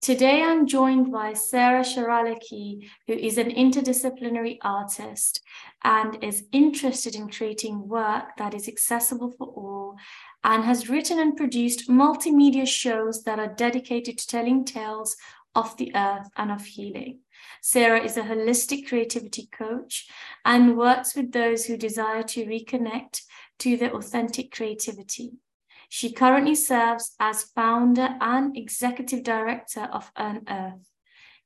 Today, I'm joined by Sara Schroerlucke, who is an interdisciplinary artist and is interested in creating work that is accessible for all and has written and produced multimedia shows that are dedicated to telling tales of the earth and of healing. Sara is a holistic creativity coach and works with those who desire to reconnect to their authentic creativity. She currently serves as founder and executive director of Unearth.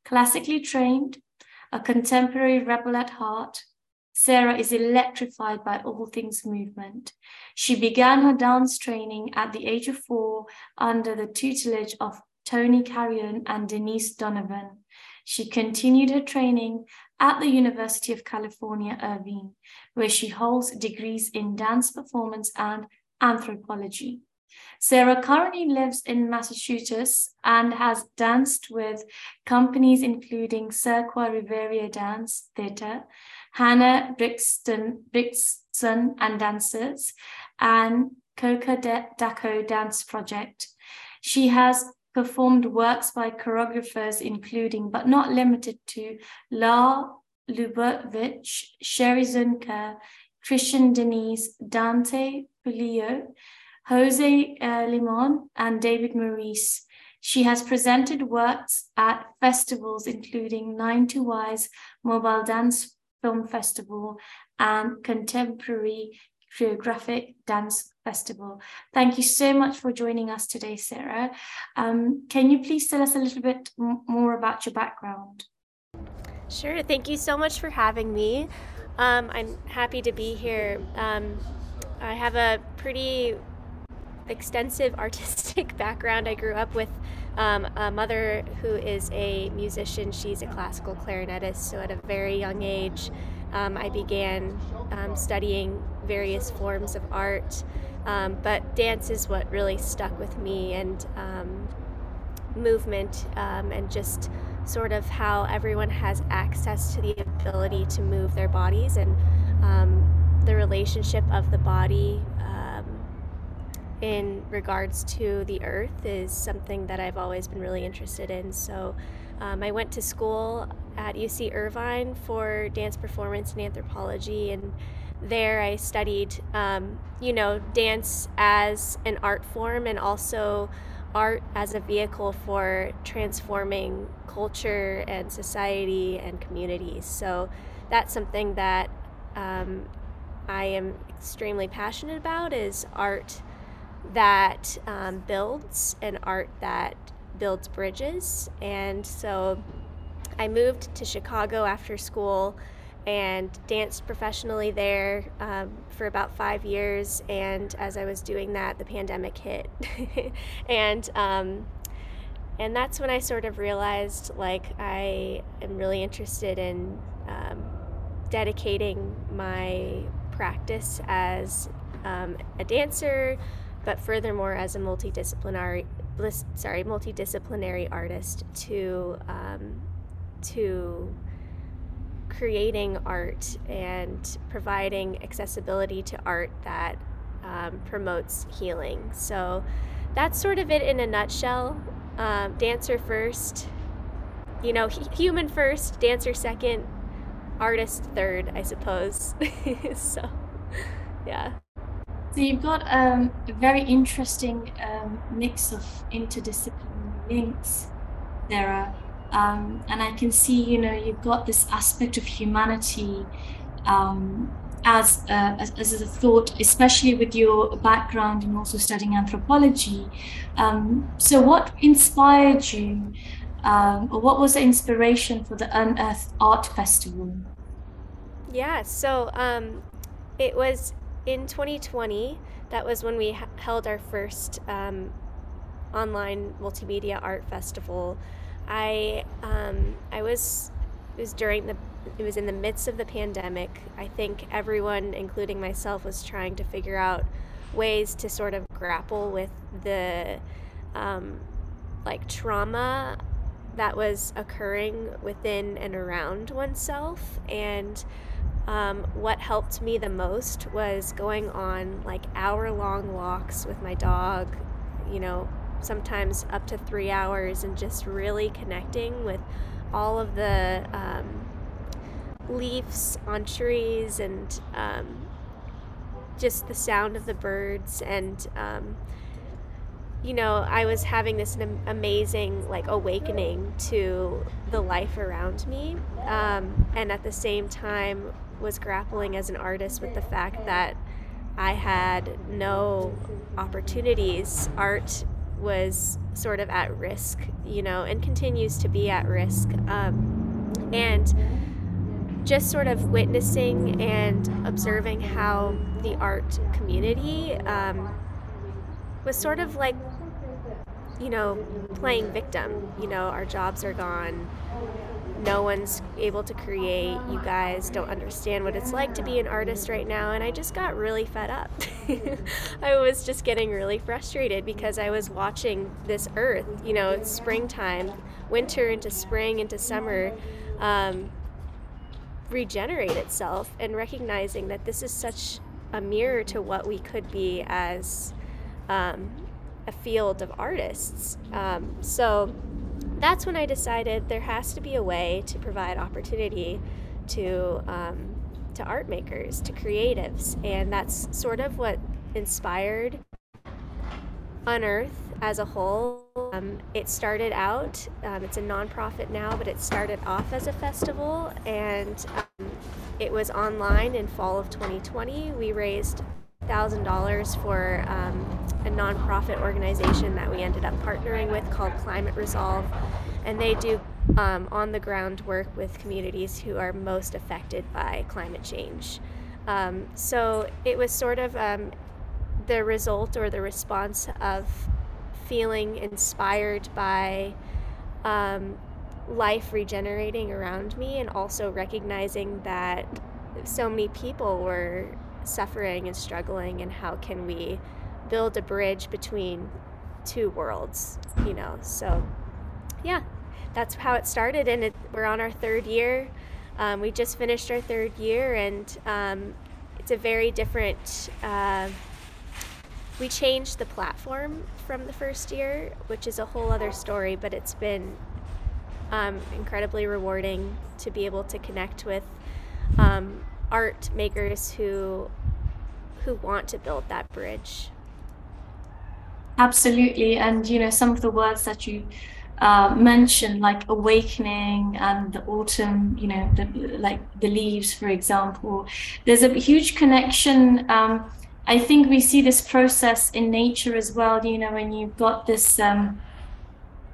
Classically trained, a contemporary rebel at heart, Sara is electrified by all things movement. She began her dance training at the age of four under the tutelage of Toni Carrion and Denise Donovan. She continued her training at the University of California, Irvine, where she holds degrees in dance performance and anthropology. Sara currently lives in Massachusetts and has danced with companies including Cerqua Rivera Dance Theatre, Hanna Brictson, Brictson and Dancers, and Cocodaco Dance Project. She has performed works by choreographers including, but not limited to, Lar Lubovitch, Sherry Zunker, Christian Denice, Dante Puleio, Jose uh, Limon, and David Maurice. She has presented works at festivals including 92Y's Mobile Dance Film Festival and Contemporary Choreographic Dance Festival. Thank you so much for joining us today, Sara. Um, can you please tell us a little bit more about your background? Sure. Thank you so much for having me. Um, I'm happy to be here. Um, I have a pretty extensive artistic background. I grew up with um, a mother who is a musician. She's a classical clarinetist. So at a very young age, um, I began um, studying various forms of art. Um, but dance is what really stuck with me, and um, movement, um, and just sort of how everyone has access to the ability to move their bodies and the relationship of the body in regards to the earth is something that I've always been really interested in. So um, I went to school at UC Irvine for dance performance and anthropology, and there I studied, um, you know, dance as an art form and also art as a vehicle for transforming culture and society and communities. So that's something that um, I am extremely passionate about is art that um, builds and art that builds bridges. And so I moved to Chicago after school and danced professionally there um, for about five years. And as I was doing that, the pandemic hit. and um, and that's when I sort of realized like I am really interested in um, dedicating my practice as um, a dancer, but furthermore as a multidisciplinary sorry multidisciplinary artist to um, to creating art and providing accessibility to art that um, promotes healing. So that's sort of it in a nutshell. Um, dancer first you know human first dancer second artist third i suppose. So yeah so you've got um, a very interesting um, mix of interdisciplinary links there, um, and I can see you know you've got this aspect of humanity um, as, a, as, as a thought, especially with your background and also studying anthropology. Um, so what inspired you, um, or what was the inspiration for the Unearth Art Festival? Yeah, so it was in 2020, that was when we ha- held our first um, online multimedia art festival. I um, I was it was during the it was in the midst of the pandemic. I think everyone, including myself, was trying to figure out ways to sort of grapple with the um, like trauma that was occurring within and around oneself and um, what helped me the most was going on like hour long walks with my dog, you know, sometimes up to three hours, and just really connecting with all of the um, leaves on trees and um, just the sound of the birds and um, you know i was having this amazing like awakening to the life around me um, and at the same time was grappling as an artist with the fact that i had no opportunities art was sort of at risk you know and continues to be at risk um, and just sort of witnessing and observing how the art community um, was sort of like, you know, playing victim. You know, our jobs are gone. No one's able to create. You guys don't understand what it's like to be an artist right now. And I just got really fed up. I was just getting really frustrated because I was watching this earth, you know, springtime, winter into spring into summer. Um, regenerate itself and recognizing that this is such a mirror to what we could be as um, a field of artists. Um, so that's when I decided there has to be a way to provide opportunity to um, to art makers, to creatives, and that's sort of what inspired Unearth as a whole. Um, it started out, um, it's a nonprofit now, but it started off as a festival and um, it was online in fall of 2020. We raised $1,000 for um, a nonprofit organization that we ended up partnering with called Climate Resolve. And they do um, on the ground work with communities who are most affected by climate change. Um, so it was sort of the result or the response of feeling inspired by um, life regenerating around me and also recognizing that so many people were suffering and struggling and how can we build a bridge between two worlds you know? So yeah that's how it started and it, we're on our third year. Um, we just finished our third year and um, it's a very different uh, we changed the platform from the first year, which is a whole other story, but it's been um, incredibly rewarding to be able to connect with um, art makers who who want to build that bridge. Absolutely, and you know some of the words that you uh, mentioned, like awakening and the autumn, you know, the, like the leaves, for example. There's a huge connection. Um, I think we see this process in nature as well. You know, when you've got this um,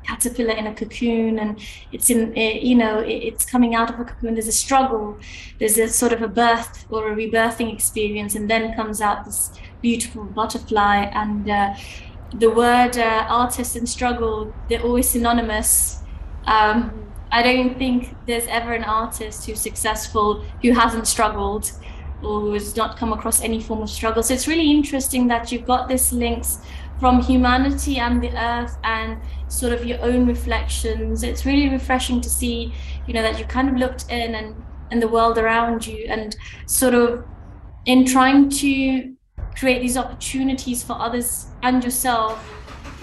caterpillar in a cocoon and it's in, it, you know, it, it's coming out of a cocoon. There's a struggle. There's a sort of a birth or a rebirthing experience, and then comes out this beautiful butterfly. And uh, the word uh, artist and struggle, they're always synonymous. Um, I don't think there's ever an artist who's successful who hasn't struggled or who has not come across any form of struggle. So it's really interesting that you've got this links from humanity and the earth and sort of your own reflections. It's really refreshing to see, you know, that you kind of looked in and and the world around you and sort of in trying to create these opportunities for others and yourself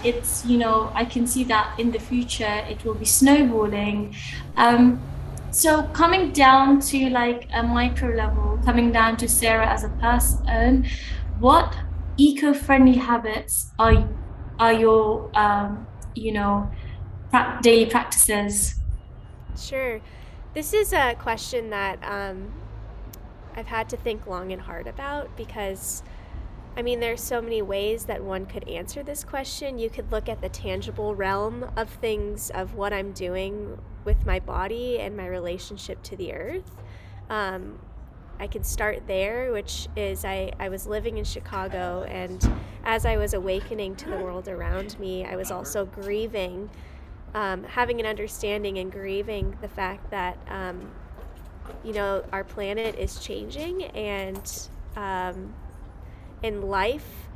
it's you know i can see that in the future it will be snowballing um, so coming down to like a micro level, coming down to Sara as a person, what eco-friendly habits are are your um, you know pra- daily practices? Sure, this is a question that um, I've had to think long and hard about because. I mean, there's so many ways that one could answer this question. You could look at the tangible realm of things, of what I'm doing with my body and my relationship to the earth. Um, I can start there, which is I, I was living in Chicago, and as I was awakening to the world around me, I was also grieving, um, having an understanding and grieving the fact that, um, you know, our planet is changing and, um, and life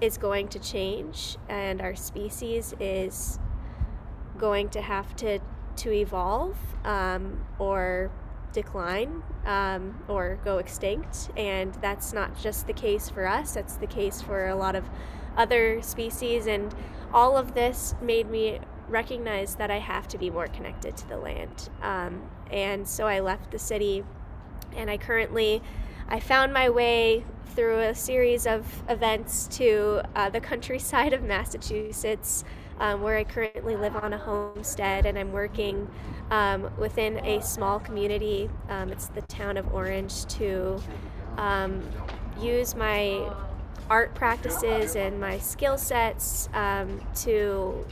is going to change, and our species is going to have to to evolve um, or decline um, or go extinct. And that's not just the case for us, that's the case for a lot of other species. And all of this made me recognize that I have to be more connected to the land. Um, and so I left the city and I currently I found my way through a series of events to uh, the countryside of Massachusetts, um, where I currently live on a homestead, and I'm working um, within a small community. Um, it's the town of Orange to um, use my art practices and my skill sets um, to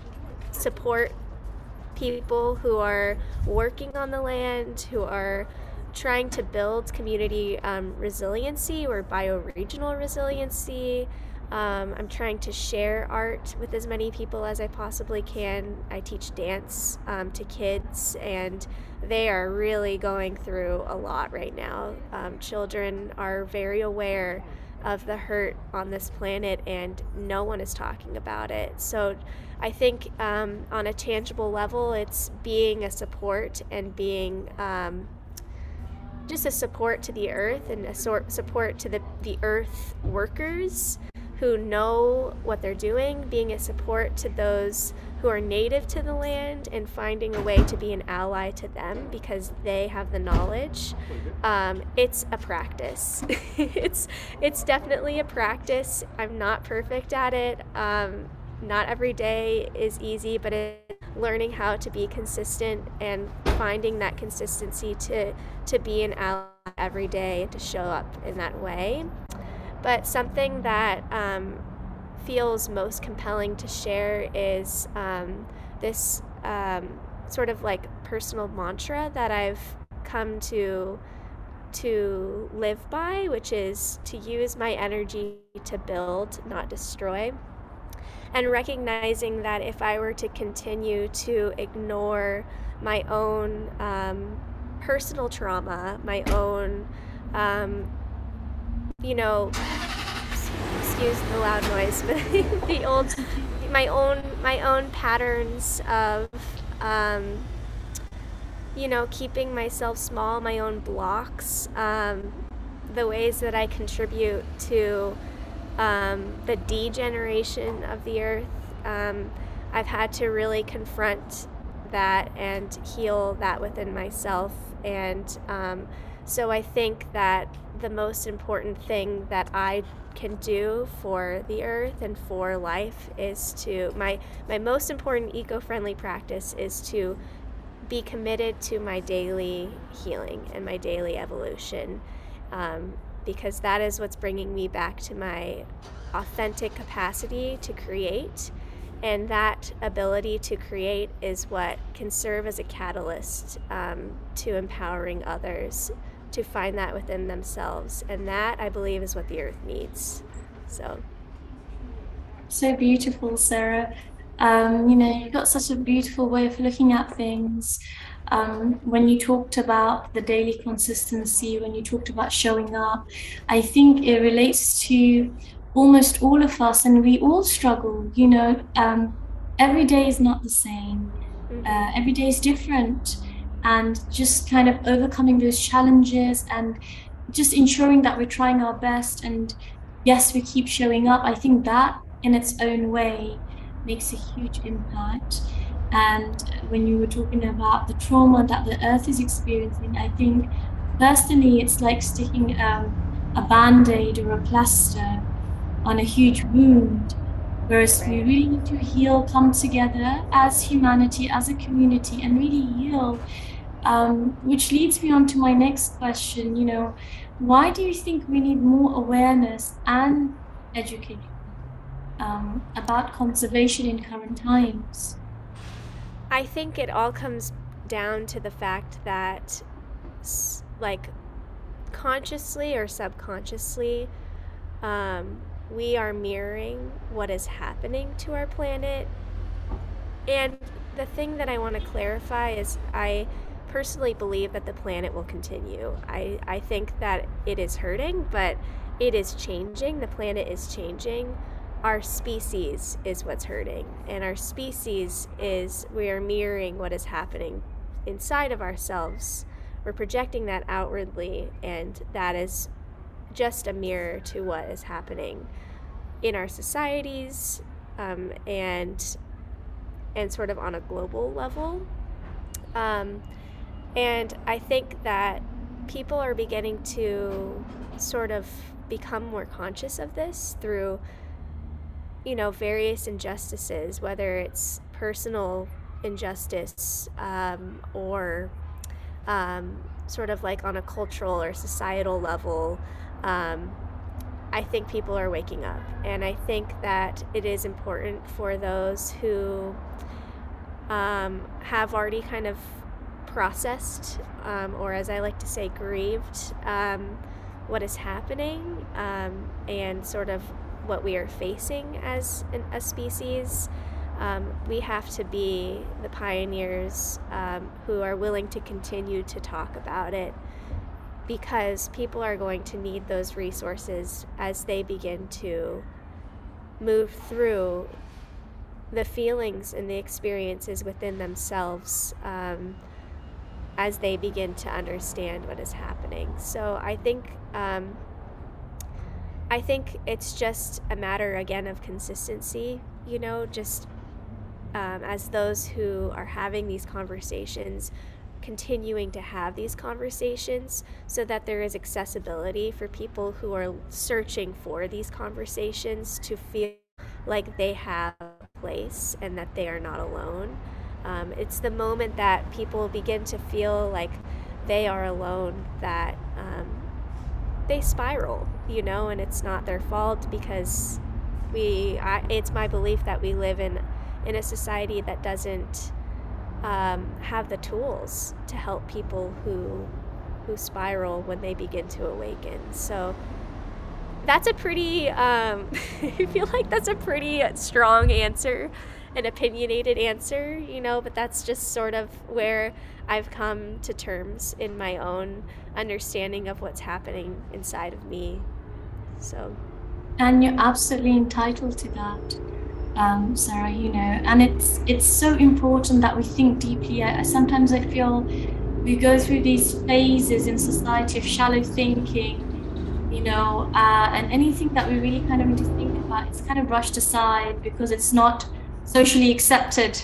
support people who are working on the land, who are trying to build community um, resiliency or bioregional resiliency. Um, I'm trying to share art with as many people as I possibly can. I teach dance um, to kids, and they are really going through a lot right now. Um, children are very aware of the hurt on this planet, and no one is talking about it. So I think um, on a tangible level, it's being a support and being um, just a support to the earth and a sort support to the, the earth workers who know what they're doing, being a support to those who are native to the land and finding a way to be an ally to them because they have the knowledge. Um, it's a practice. it's it's definitely a practice. I'm not perfect at it. Um, not every day is easy, but it, learning how to be consistent and finding that consistency to to be an ally every day to show up in that way. But something that um, feels most compelling to share is um, this um, sort of like personal mantra that I've come to to live by, which is to use my energy to build, not destroy. And recognizing that if I were to continue to ignore my own um, personal trauma, my own, um, you know, excuse the loud noise, but the old, my own, my own patterns of, um, you know, keeping myself small, my own blocks, um, the ways that I contribute to um, the degeneration of the earth. Um, I've had to really confront that and heal that within myself. And um, so I think that the most important thing that I can do for the earth and for life is to my my most important eco-friendly practice is to be committed to my daily healing and my daily evolution um, because that is what's bringing me back to my authentic capacity to create. And that ability to create is what can serve as a catalyst um, to empowering others to find that within themselves. And that, I believe, is what the earth needs. So. So beautiful, Sara. Um, you know, you've got such a beautiful way of looking at things um, when you talked about the daily consistency, when you talked about showing up, I think it relates to almost all of us, and we all struggle. You know, um, every day is not the same, mm-hmm. uh, every day is different, and just kind of overcoming those challenges and just ensuring that we're trying our best and yes, we keep showing up. I think that in its own way makes a huge impact. And when you were talking about the trauma that the earth is experiencing, I think personally it's like sticking um, a band aid or a plaster on a huge wound. Whereas we really need to heal, come together as humanity, as a community, and really heal. Um, which leads me on to my next question. You know, why do you think we need more awareness and education um, about conservation in current times? I think it all comes down to the fact that, like, consciously or subconsciously, um, we are mirroring what is happening to our planet. And the thing that I want to clarify is I personally believe that the planet will continue. I, I think that it is hurting, but it is changing. The planet is changing our species is what's hurting. And our species is we are mirroring what is happening inside of ourselves we're projecting that outwardly, and that is just a mirror to what is happening in our societies um, and and sort of on a global level. Um, and I think that people are beginning to sort of become more conscious of this through, you know, various injustices, whether it's personal injustice um, or um, sort of like on a cultural or societal level. Um, I think people are waking up. And I think that it is important for those who um, have already kind of processed, um, or as I like to say, grieved um, what is happening um, and sort of what we are facing as an, a species. Um, we have to be the pioneers um, who are willing to continue to talk about it because people are going to need those resources as they begin to move through the feelings and the experiences within themselves um, as they begin to understand what is happening. So I think um, I think it's just a matter again of consistency. You know, just um, as those who are having these conversations continuing to have these conversations so that there is accessibility for people who are searching for these conversations to feel like they have a place and that they are not alone. Um, it's the moment that people begin to feel like they are alone that um, they spiral, you know, and it's not their fault because we. I, it's my belief that we live in in a society that doesn't um, have the tools to help people who who spiral when they begin to awaken. So that's a pretty um, I feel like that's a pretty strong answer, an opinionated answer, you know, but that's just sort of where I've come to terms in my own understanding of what's happening inside of me. So and you're absolutely entitled to that um, Sara, you know, and it's it's so important that we think deeply. I, sometimes I feel we go through these phases in society of shallow thinking, you know, uh, and anything that we really kind of need to think about, it's kind of brushed aside because it's not socially accepted.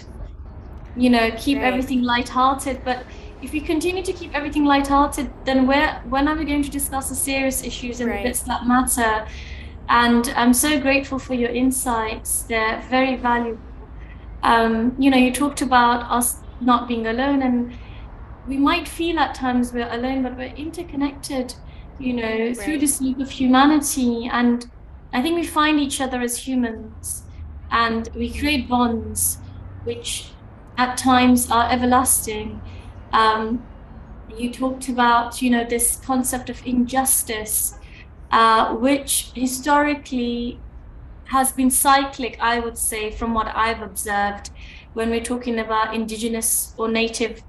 You know, keep right. everything light-hearted, but if we continue to keep everything light-hearted, then where when are we going to discuss the serious issues and right. the bits that matter? And I'm so grateful for your insights. They're very valuable. Um, you know, you talked about us not being alone, and we might feel at times we're alone, but we're interconnected, you know, right. through this loop of humanity. And I think we find each other as humans and we create bonds which at times are everlasting. Um, you talked about, you know, this concept of injustice uh, which historically has been cyclic, I would say, from what I've observed when we're talking about indigenous or native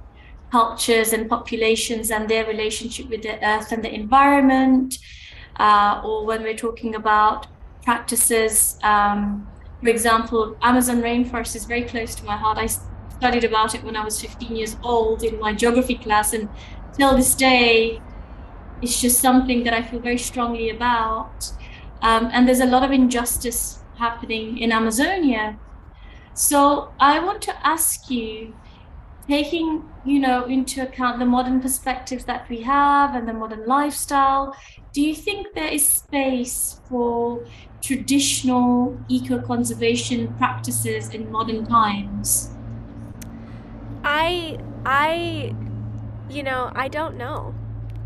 cultures and populations and their relationship with the earth and the environment, uh, or when we're talking about practices. Um, for example, Amazon rainforest is very close to my heart. I studied about it when I was 15 years old in my geography class, and till this day, it's just something that I feel very strongly about. Um, and there's a lot of injustice happening in Amazonia. So I want to ask you, taking you know into account the modern perspectives that we have and the modern lifestyle, do you think there is space for traditional eco-conservation practices in modern times? I I you know, I don't know.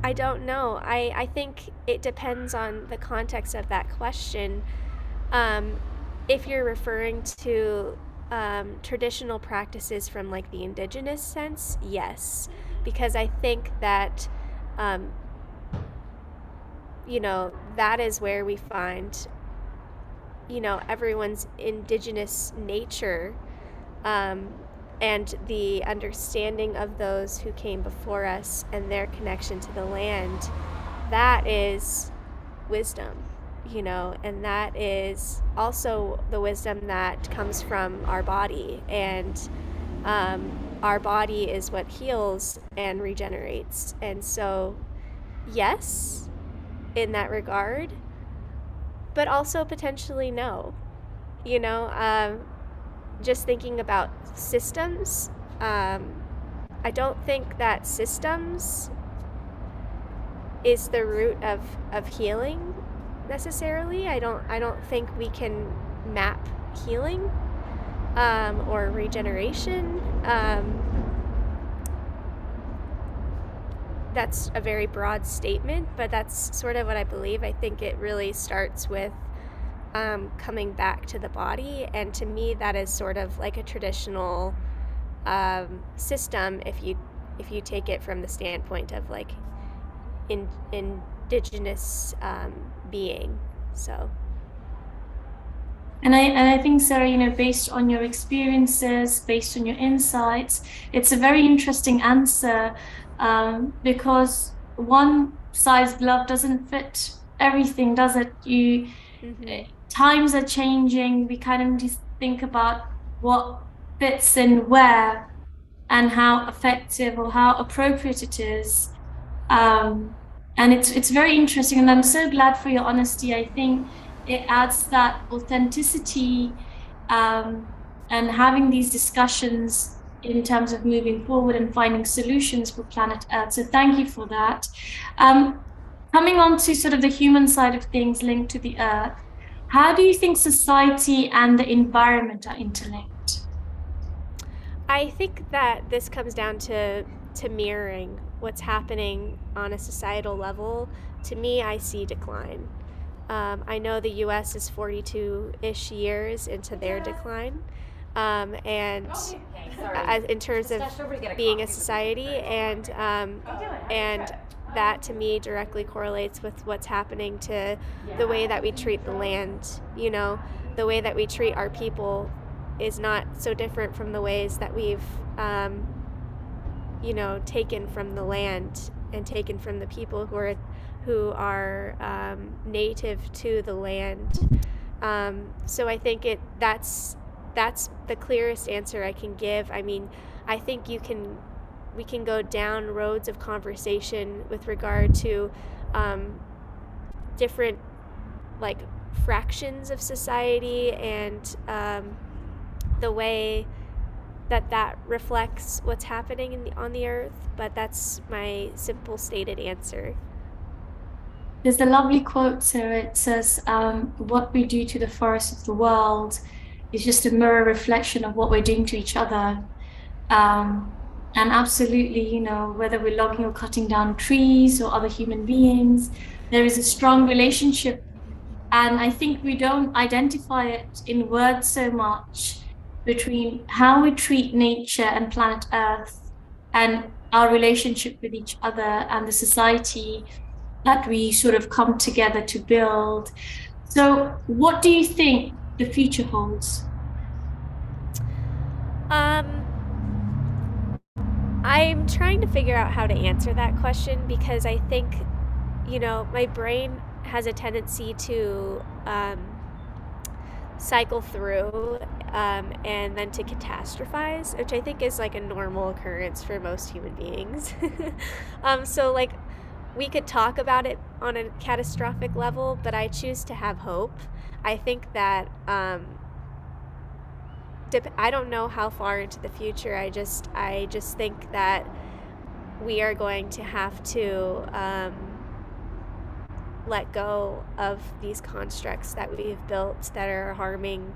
I don't know. I, I think it depends on the context of that question. Um, if you're referring to um, traditional practices from like the indigenous sense, yes, because I think that, um, you know, that is where we find, you know, everyone's indigenous nature um, and the understanding of those who came before us and their connection to the land, that is wisdom, you know, and that is also the wisdom that comes from our body and um, our body is what heals and regenerates. And so, yes, in that regard, but also potentially no. You know, um, just thinking about systems, um, I don't think that systems is the root of, of healing necessarily. I don't I don't think we can map healing um, or regeneration. Um, that's a very broad statement, but that's sort of what I believe. I think it really starts with um, coming back to the body, and to me, that is sort of like a traditional um, system. If you if you take it from the standpoint of like in, indigenous um, being, so. And I, and I think, Sara, you know, based on your experiences, based on your insights, it's a very interesting answer um, because one size glove doesn't fit everything, does it? You mm-hmm. times are changing. We kind of just think about what fits in where and how effective or how appropriate it is. Um, and it's it's very interesting, and I'm so glad for your honesty. I think it adds that authenticity um, and having these discussions in terms of moving forward and finding solutions for planet Earth. So thank you for that. Um, coming on to sort of the human side of things linked to the Earth, how do you think society and the environment are interlinked? I think that this comes down to to mirroring what's happening on a societal level. To me, I see decline. Um, I know the U.S. is 42-ish years into their decline. Um, and uh, in terms of being a society and um, and that to me directly correlates with what's happening to the way that we treat the land you know the way that we treat our people is not so different from the ways that we've um, you know taken from the land and taken from the people who are who are um, native to the land um, so I think it that's that's the clearest answer I can give. I mean, I think you can we can go down roads of conversation with regard to um, different like fractions of society and um, the way that that reflects what's happening the, on the earth but that's my simple stated answer there's a lovely quote here it says um, what we do to the forests of the world is just a mirror reflection of what we're doing to each other. Um, and absolutely, you know, whether we're logging or cutting down trees or other human beings, there is a strong relationship. And I think we don't identify it in words so much between how we treat nature and planet Earth and our relationship with each other and the society that we sort of come together to build. So, what do you think the future holds? Um, I'm trying to figure out how to answer that question because I think, you know, my brain has a tendency to um, cycle through um, and then to catastrophize, which I think is like a normal occurrence for most human beings. um, so, like, we could talk about it on a catastrophic level, but I choose to have hope. I think that um, I don't know how far into the future. I just I just think that we are going to have to um, let go of these constructs that we've built that are harming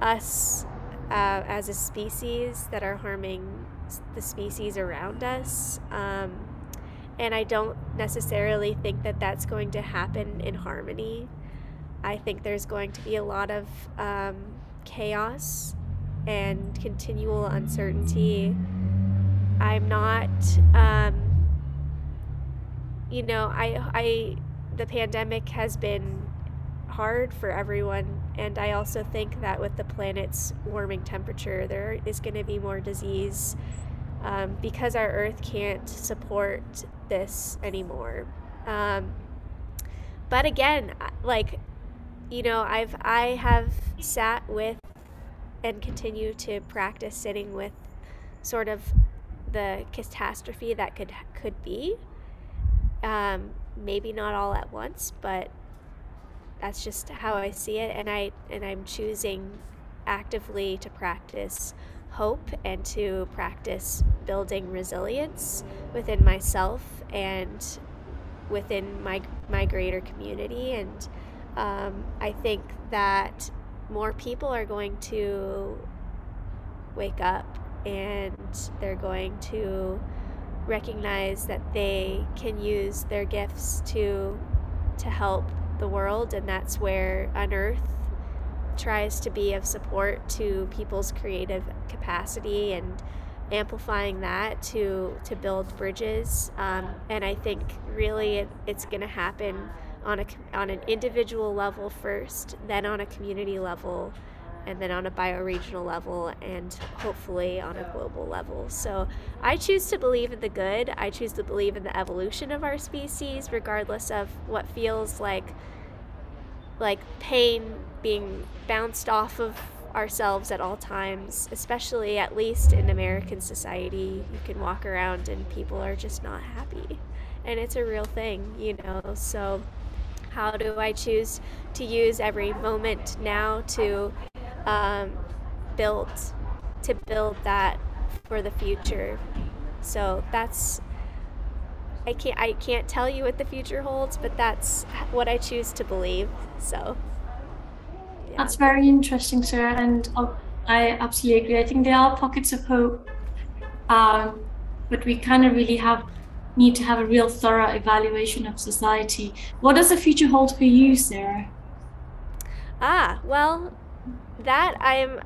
us uh, as a species, that are harming the species around us. Um, and I don't necessarily think that that's going to happen in harmony. I think there's going to be a lot of um, chaos and continual uncertainty. I'm not, um, you know, I, I, the pandemic has been hard for everyone, and I also think that with the planet's warming temperature, there is going to be more disease um, because our Earth can't support this anymore. Um, but again, like you know, I've I have sat with and continue to practice sitting with sort of the catastrophe that could could be. Um, maybe not all at once, but that's just how I see it, and I and I'm choosing actively to practice hope and to practice building resilience within myself and within my my greater community and um, I think that more people are going to wake up and they're going to recognize that they can use their gifts to to help the world. And that's where unearth tries to be of support to people's creative capacity and amplifying that to to build bridges. Um, and i think really it, it's going to happen on a on an individual level first then on a community level and then on a bioregional level and hopefully on a global level. So I choose to believe in the good. I choose to believe in the evolution of our species regardless of what feels like like pain being bounced off of ourselves at all times, especially at least in American society. You can walk around and people are just not happy. And it's a real thing, you know. So how do I choose to use every moment now to um, build to build that for the future. So that's I can't I can't tell you what the future holds, but that's what I choose to believe. So yeah. that's very interesting, Sara, and I absolutely agree. I think there are pockets of hope, um, but we kind of really have need to have a real thorough evaluation of society. What does the future hold for you, Sara? Ah, well, that I'm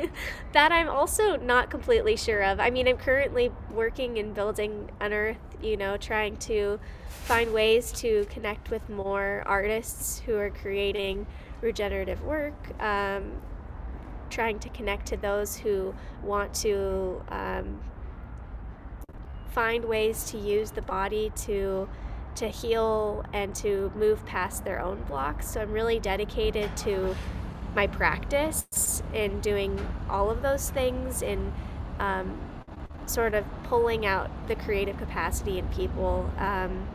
that I'm also not completely sure of. I mean, I'm currently working and building Unearth, you know, trying to find ways to connect with more artists who are creating regenerative work. Um, trying to connect to those who want to um, find ways to use the body to to heal and to move past their own blocks. So I'm really dedicated to my practice in doing all of those things in um, sort of pulling out the creative capacity in people. Um,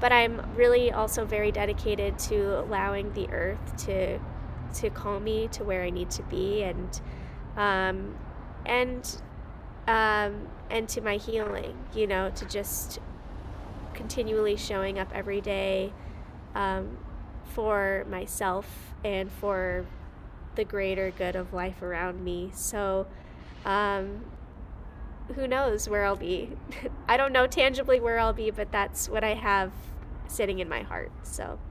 but I'm really also very dedicated to allowing the earth to to call me to where I need to be and um, and um, and to my healing. You know, to just continually showing up every day um, for myself and for the greater good of life around me. So, um, who knows where I'll be? I don't know tangibly where I'll be, but that's what I have sitting in my heart. So.